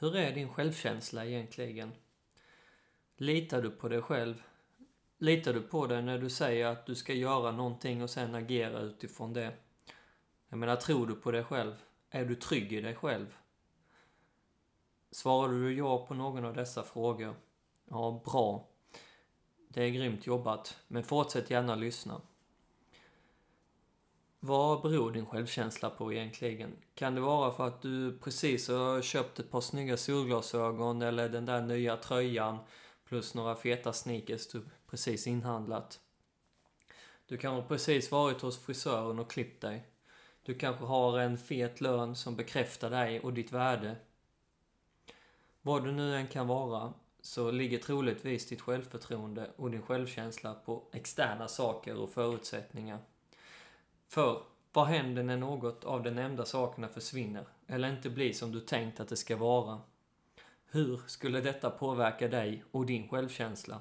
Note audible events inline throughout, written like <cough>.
Hur är din självkänsla egentligen? Litar du på dig själv? Litar du på dig när du säger att du ska göra någonting och sen agera utifrån det? Jag menar, tror du på dig själv? Är du trygg i dig själv? Svarade du ja på någon av dessa frågor? Ja, bra. Det är grymt jobbat, men fortsätt gärna lyssna. Vad beror din självkänsla på egentligen? Kan det vara för att du precis har köpt ett par snygga solglasögon eller den där nya tröjan plus några feta sneakers du precis inhandlat? Du kanske precis varit hos frisören och klippt dig. Du kanske har en fet lön som bekräftar dig och ditt värde. Vad du nu än kan vara så ligger troligtvis ditt självförtroende och din självkänsla på externa saker och förutsättningar. För vad händer när något av de nämnda sakerna försvinner eller inte blir som du tänkt att det ska vara? Hur skulle detta påverka dig och din självkänsla?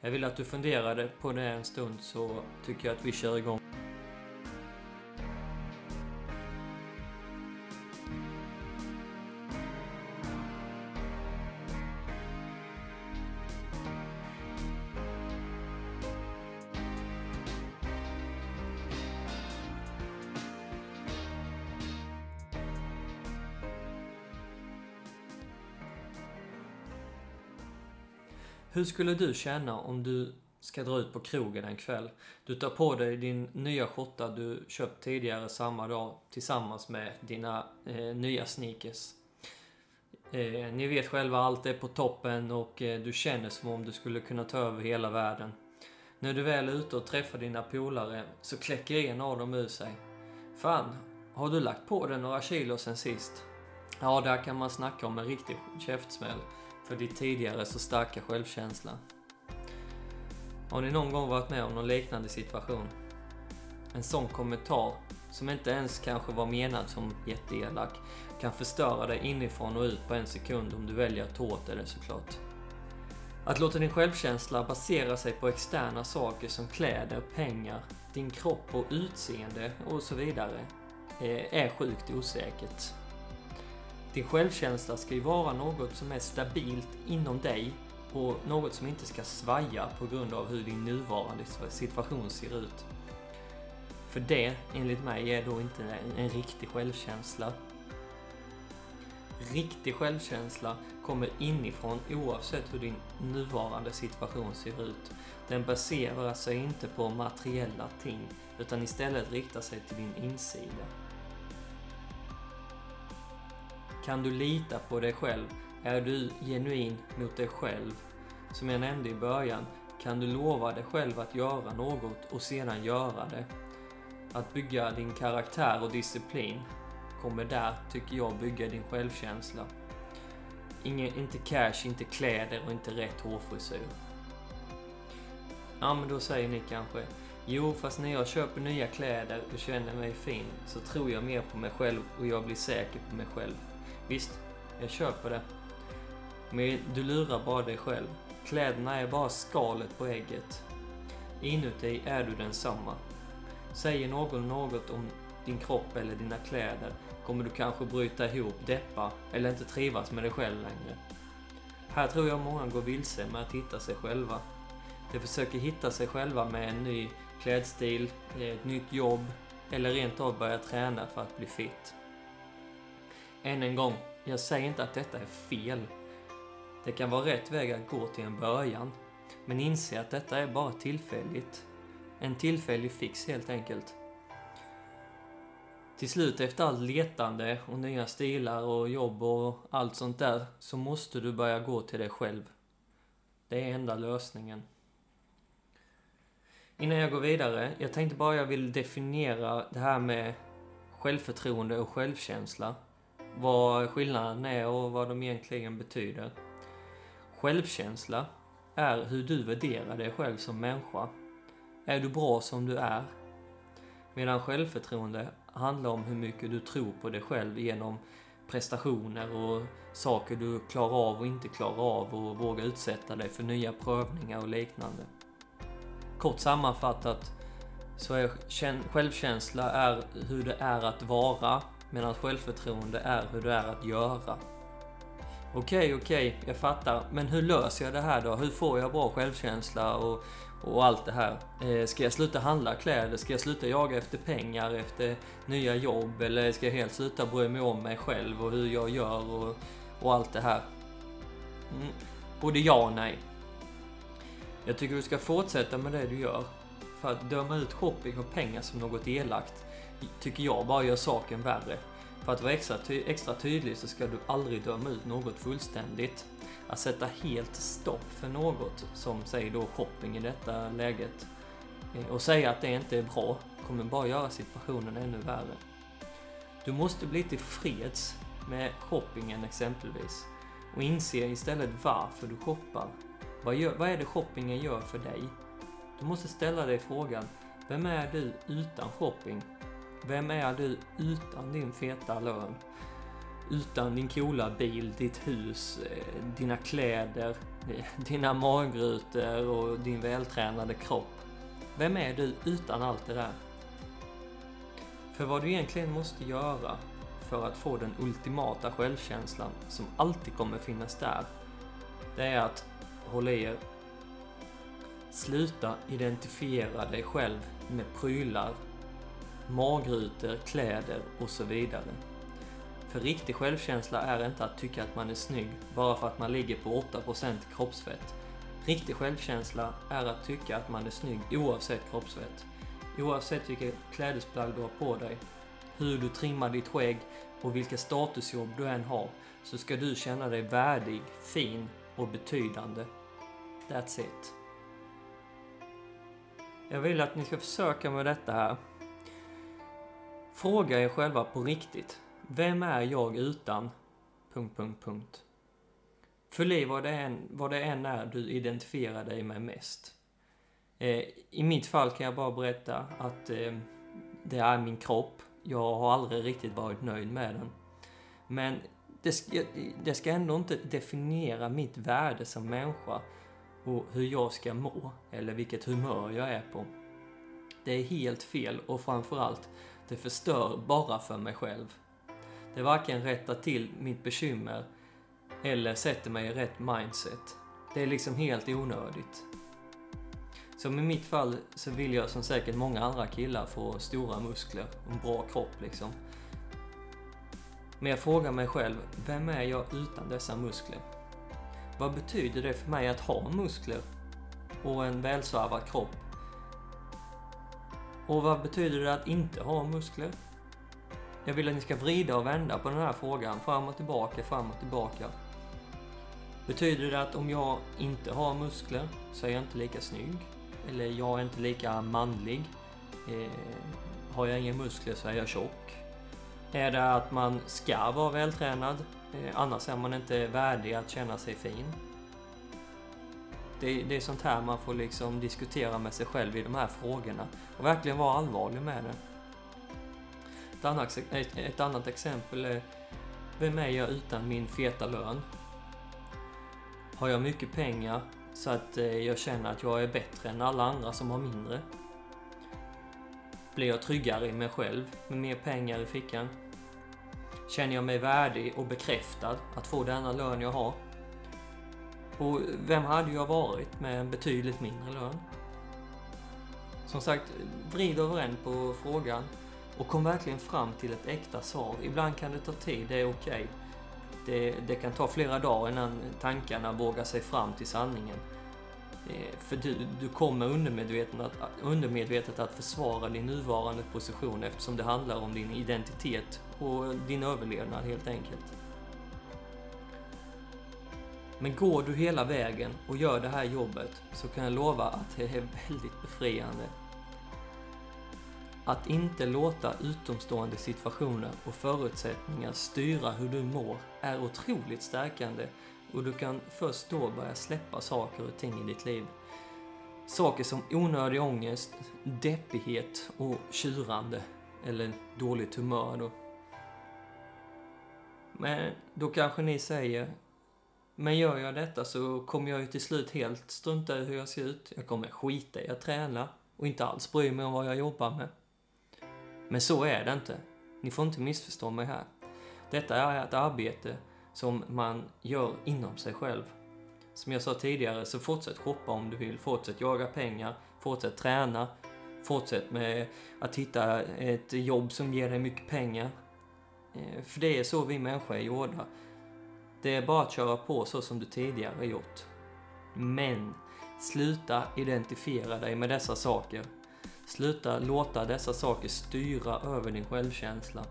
Jag vill att du funderade på det en stund så tycker jag att vi kör igång. Hur skulle du känna om du ska dra ut på krogen en kväll? Du tar på dig din nya skjorta du köpt tidigare samma dag tillsammans med dina eh, nya sneakers. Eh, ni vet själva, allt är på toppen och eh, du känner som om du skulle kunna ta över hela världen. När du väl är ute och träffar dina polare så kläcker en av dem ur sig. Fan, har du lagt på dig några kilo sen sist? Ja, där kan man snacka om en riktig käftsmäll för ditt tidigare så starka självkänsla. Har ni någon gång varit med om någon liknande situation? En sån kommentar, som inte ens kanske var menad som jätteelak, kan förstöra dig inifrån och ut på en sekund om du väljer att ta åt dig det såklart. Att låta din självkänsla basera sig på externa saker som kläder, pengar, din kropp och utseende och så vidare eh, är sjukt osäkert. Din självkänsla ska ju vara något som är stabilt inom dig och något som inte ska svaja på grund av hur din nuvarande situation ser ut. För det, enligt mig, är då inte en riktig självkänsla. Riktig självkänsla kommer inifrån oavsett hur din nuvarande situation ser ut. Den baserar sig inte på materiella ting utan istället riktar sig till din insida. Kan du lita på dig själv? Är du genuin mot dig själv? Som jag nämnde i början, kan du lova dig själv att göra något och sedan göra det? Att bygga din karaktär och disciplin kommer där, tycker jag, bygga din självkänsla. Ingen, inte cash, inte kläder och inte rätt hårfrisyr. Ja, men då säger ni kanske Jo, fast när jag köper nya kläder och känner mig fin så tror jag mer på mig själv och jag blir säker på mig själv. Visst, jag köper det. Men du lurar bara dig själv. Kläderna är bara skalet på ägget. Inuti är du densamma. Säger någon något om din kropp eller dina kläder kommer du kanske bryta ihop, deppa eller inte trivas med dig själv längre. Här tror jag många går vilse med att hitta sig själva. De försöker hitta sig själva med en ny klädstil, eh, ett nytt jobb eller rent av börja träna för att bli fit. Än en gång, jag säger inte att detta är fel. Det kan vara rätt väg att gå till en början. Men inse att detta är bara tillfälligt. En tillfällig fix helt enkelt. Till slut efter allt letande och nya stilar och jobb och allt sånt där så måste du börja gå till dig själv. Det är enda lösningen. Innan jag går vidare, jag tänkte bara jag vill definiera det här med självförtroende och självkänsla vad skillnaden är och vad de egentligen betyder. Självkänsla är hur du värderar dig själv som människa. Är du bra som du är? Medan självförtroende handlar om hur mycket du tror på dig själv genom prestationer och saker du klarar av och inte klarar av och vågar utsätta dig för nya prövningar och liknande. Kort sammanfattat så är självkänsla är hur det är att vara Medan självförtroende är hur det är att göra. Okej, okej, jag fattar. Men hur löser jag det här då? Hur får jag bra självkänsla och, och allt det här? Eh, ska jag sluta handla kläder? Ska jag sluta jaga efter pengar, efter nya jobb? Eller ska jag helt sluta bry mig om mig själv och hur jag gör och, och allt det här? Mm. Både ja och nej. Jag tycker du ska fortsätta med det du gör. För att döma ut shopping och pengar som något elakt tycker jag bara gör saken värre. För att vara extra, ty extra tydlig så ska du aldrig döma ut något fullständigt. Att sätta helt stopp för något, som säger då shopping i detta läget, eh, och säga att det inte är bra, kommer bara göra situationen ännu värre. Du måste bli tillfreds med shoppingen exempelvis och inse istället varför du shoppar. Vad, gör, vad är det shoppingen gör för dig? Du måste ställa dig frågan, vem är du utan shopping? Vem är du utan din feta lön? Utan din coola bil, ditt hus, eh, dina kläder, <laughs> dina magrutor och din vältränade kropp. Vem är du utan allt det där? För vad du egentligen måste göra för att få den ultimata självkänslan som alltid kommer finnas där, det är att Håll i er Sluta identifiera dig själv med prylar magrutor, kläder och så vidare. För riktig självkänsla är inte att tycka att man är snygg bara för att man ligger på 8% kroppsfett. Riktig självkänsla är att tycka att man är snygg oavsett kroppsfett. Oavsett vilket klädesplagg du har på dig, hur du trimmar ditt skägg och vilka statusjobb du än har, så ska du känna dig värdig, fin och betydande. That's it. Jag vill att ni ska försöka med detta här. Fråga er själva på riktigt. Vem är jag utan... Punkt, punkt, punkt. Fyll i vad det, än, vad det än är du identifierar dig med mest. Eh, I mitt fall kan jag bara berätta att eh, det är min kropp. Jag har aldrig riktigt varit nöjd med den. Men det ska, det ska ändå inte definiera mitt värde som människa och hur jag ska må, eller vilket humör jag är på. Det är helt fel och framförallt det förstör bara för mig själv. Det varken rättar till mitt bekymmer eller sätter mig i rätt mindset. Det är liksom helt onödigt. Som i mitt fall så vill jag som säkert många andra killar få stora muskler och en bra kropp liksom. Men jag frågar mig själv, vem är jag utan dessa muskler? Vad betyder det för mig att ha muskler och en välsvarvad kropp och vad betyder det att inte ha muskler? Jag vill att ni ska vrida och vända på den här frågan, fram och tillbaka, fram och tillbaka. Betyder det att om jag inte har muskler så är jag inte lika snygg? Eller jag är inte lika manlig? Eh, har jag inga muskler så är jag tjock? Är det att man ska vara vältränad? Eh, annars är man inte värdig att känna sig fin? Det, det är sånt här man får liksom diskutera med sig själv i de här frågorna och verkligen vara allvarlig med det. Ett annat, ett, ett annat exempel är, vem är jag utan min feta lön? Har jag mycket pengar så att eh, jag känner att jag är bättre än alla andra som har mindre? Blir jag tryggare i mig själv med mer pengar i fickan? Känner jag mig värdig och bekräftad att få denna lön jag har? Och vem hade jag varit med en betydligt mindre lön? Som sagt, vrid och vänd på frågan och kom verkligen fram till ett äkta svar. Ibland kan det ta tid, det är okej. Okay. Det, det, kan ta flera dagar innan tankarna vågar sig fram till sanningen. Eh, för du, du kommer undermedvetet att, undermedvetet att försvara din nuvarande position eftersom det handlar om din identitet och din överlevnad helt enkelt. Men går du hela vägen och gör det här jobbet så kan jag lova att det är väldigt befriande. Att inte låta utomstående situationer och förutsättningar styra hur du mår är otroligt stärkande och du kan först då börja släppa saker och ting i ditt liv. Saker som onödig ångest, deppighet och tjurande eller dåligt humör då. Men då kanske ni säger men gör jag detta så kommer jag ju till slut helt strunta i hur jag ser ut. Jag kommer skita i att träna och inte alls bry mig om vad jag jobbar med. Men så är det inte. Ni får inte missförstå mig här. Detta är ett arbete som man gör inom sig själv. Som jag sa tidigare, så fortsätt shoppa om du vill, fortsätt jaga pengar, fortsätt träna, fortsätt med att hitta ett jobb som ger dig mycket pengar. Eh, för det är så vi människor är gjorda. Det är bara att köra på så som du tidigare gjort. Men sluta identifiera dig med dessa saker. Sluta låta dessa saker styra över din självkänsla.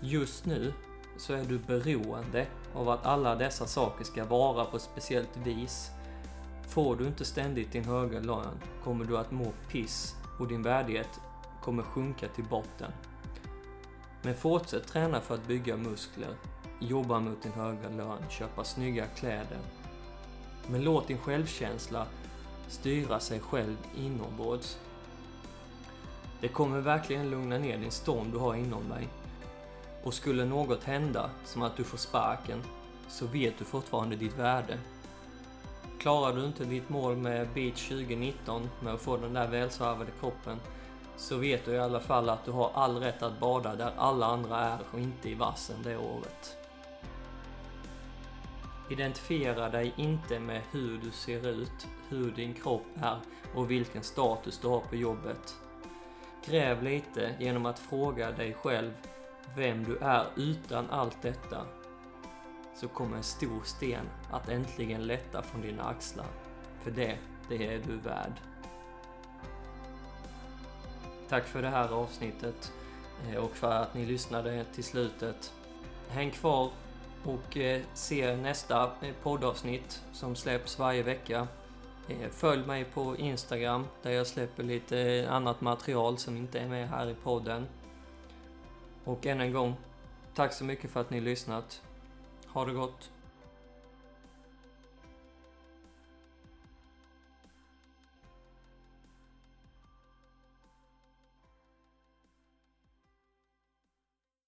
Just nu så är du beroende av att alla dessa saker ska vara på ett speciellt vis. Får du inte ständigt din höga lön kommer du att må piss och din värdighet kommer sjunka till botten. Men fortsätt träna för att bygga muskler, jobba mot din höga lön, köpa snygga kläder. Men låt din självkänsla styra sig själv inombords. Det kommer verkligen lugna ner din storm du har inom dig. Och skulle något hända, som att du får sparken, så vet du fortfarande ditt värde. Klarar du inte ditt mål med Beach 2019, med att få den där välsvarvade kroppen, så vet du i alla fall att du har all rätt att bada där alla andra är och inte i vassen det året. Identifiera dig inte med hur du ser ut, hur din kropp är och vilken status du har på jobbet. Gräv lite genom att fråga dig själv vem du är utan allt detta. Så kommer en stor sten att äntligen lätta från dina axlar. För det, det är du värd. Tack för det här avsnittet eh, och för att ni lyssnade till slutet. Häng kvar och eh, se nästa eh, poddavsnitt som släpps varje vecka. Följ mig på Instagram där jag släpper lite annat material som inte är med här i podden. Och än en gång, tack så mycket för att ni lyssnat. Ha det gott!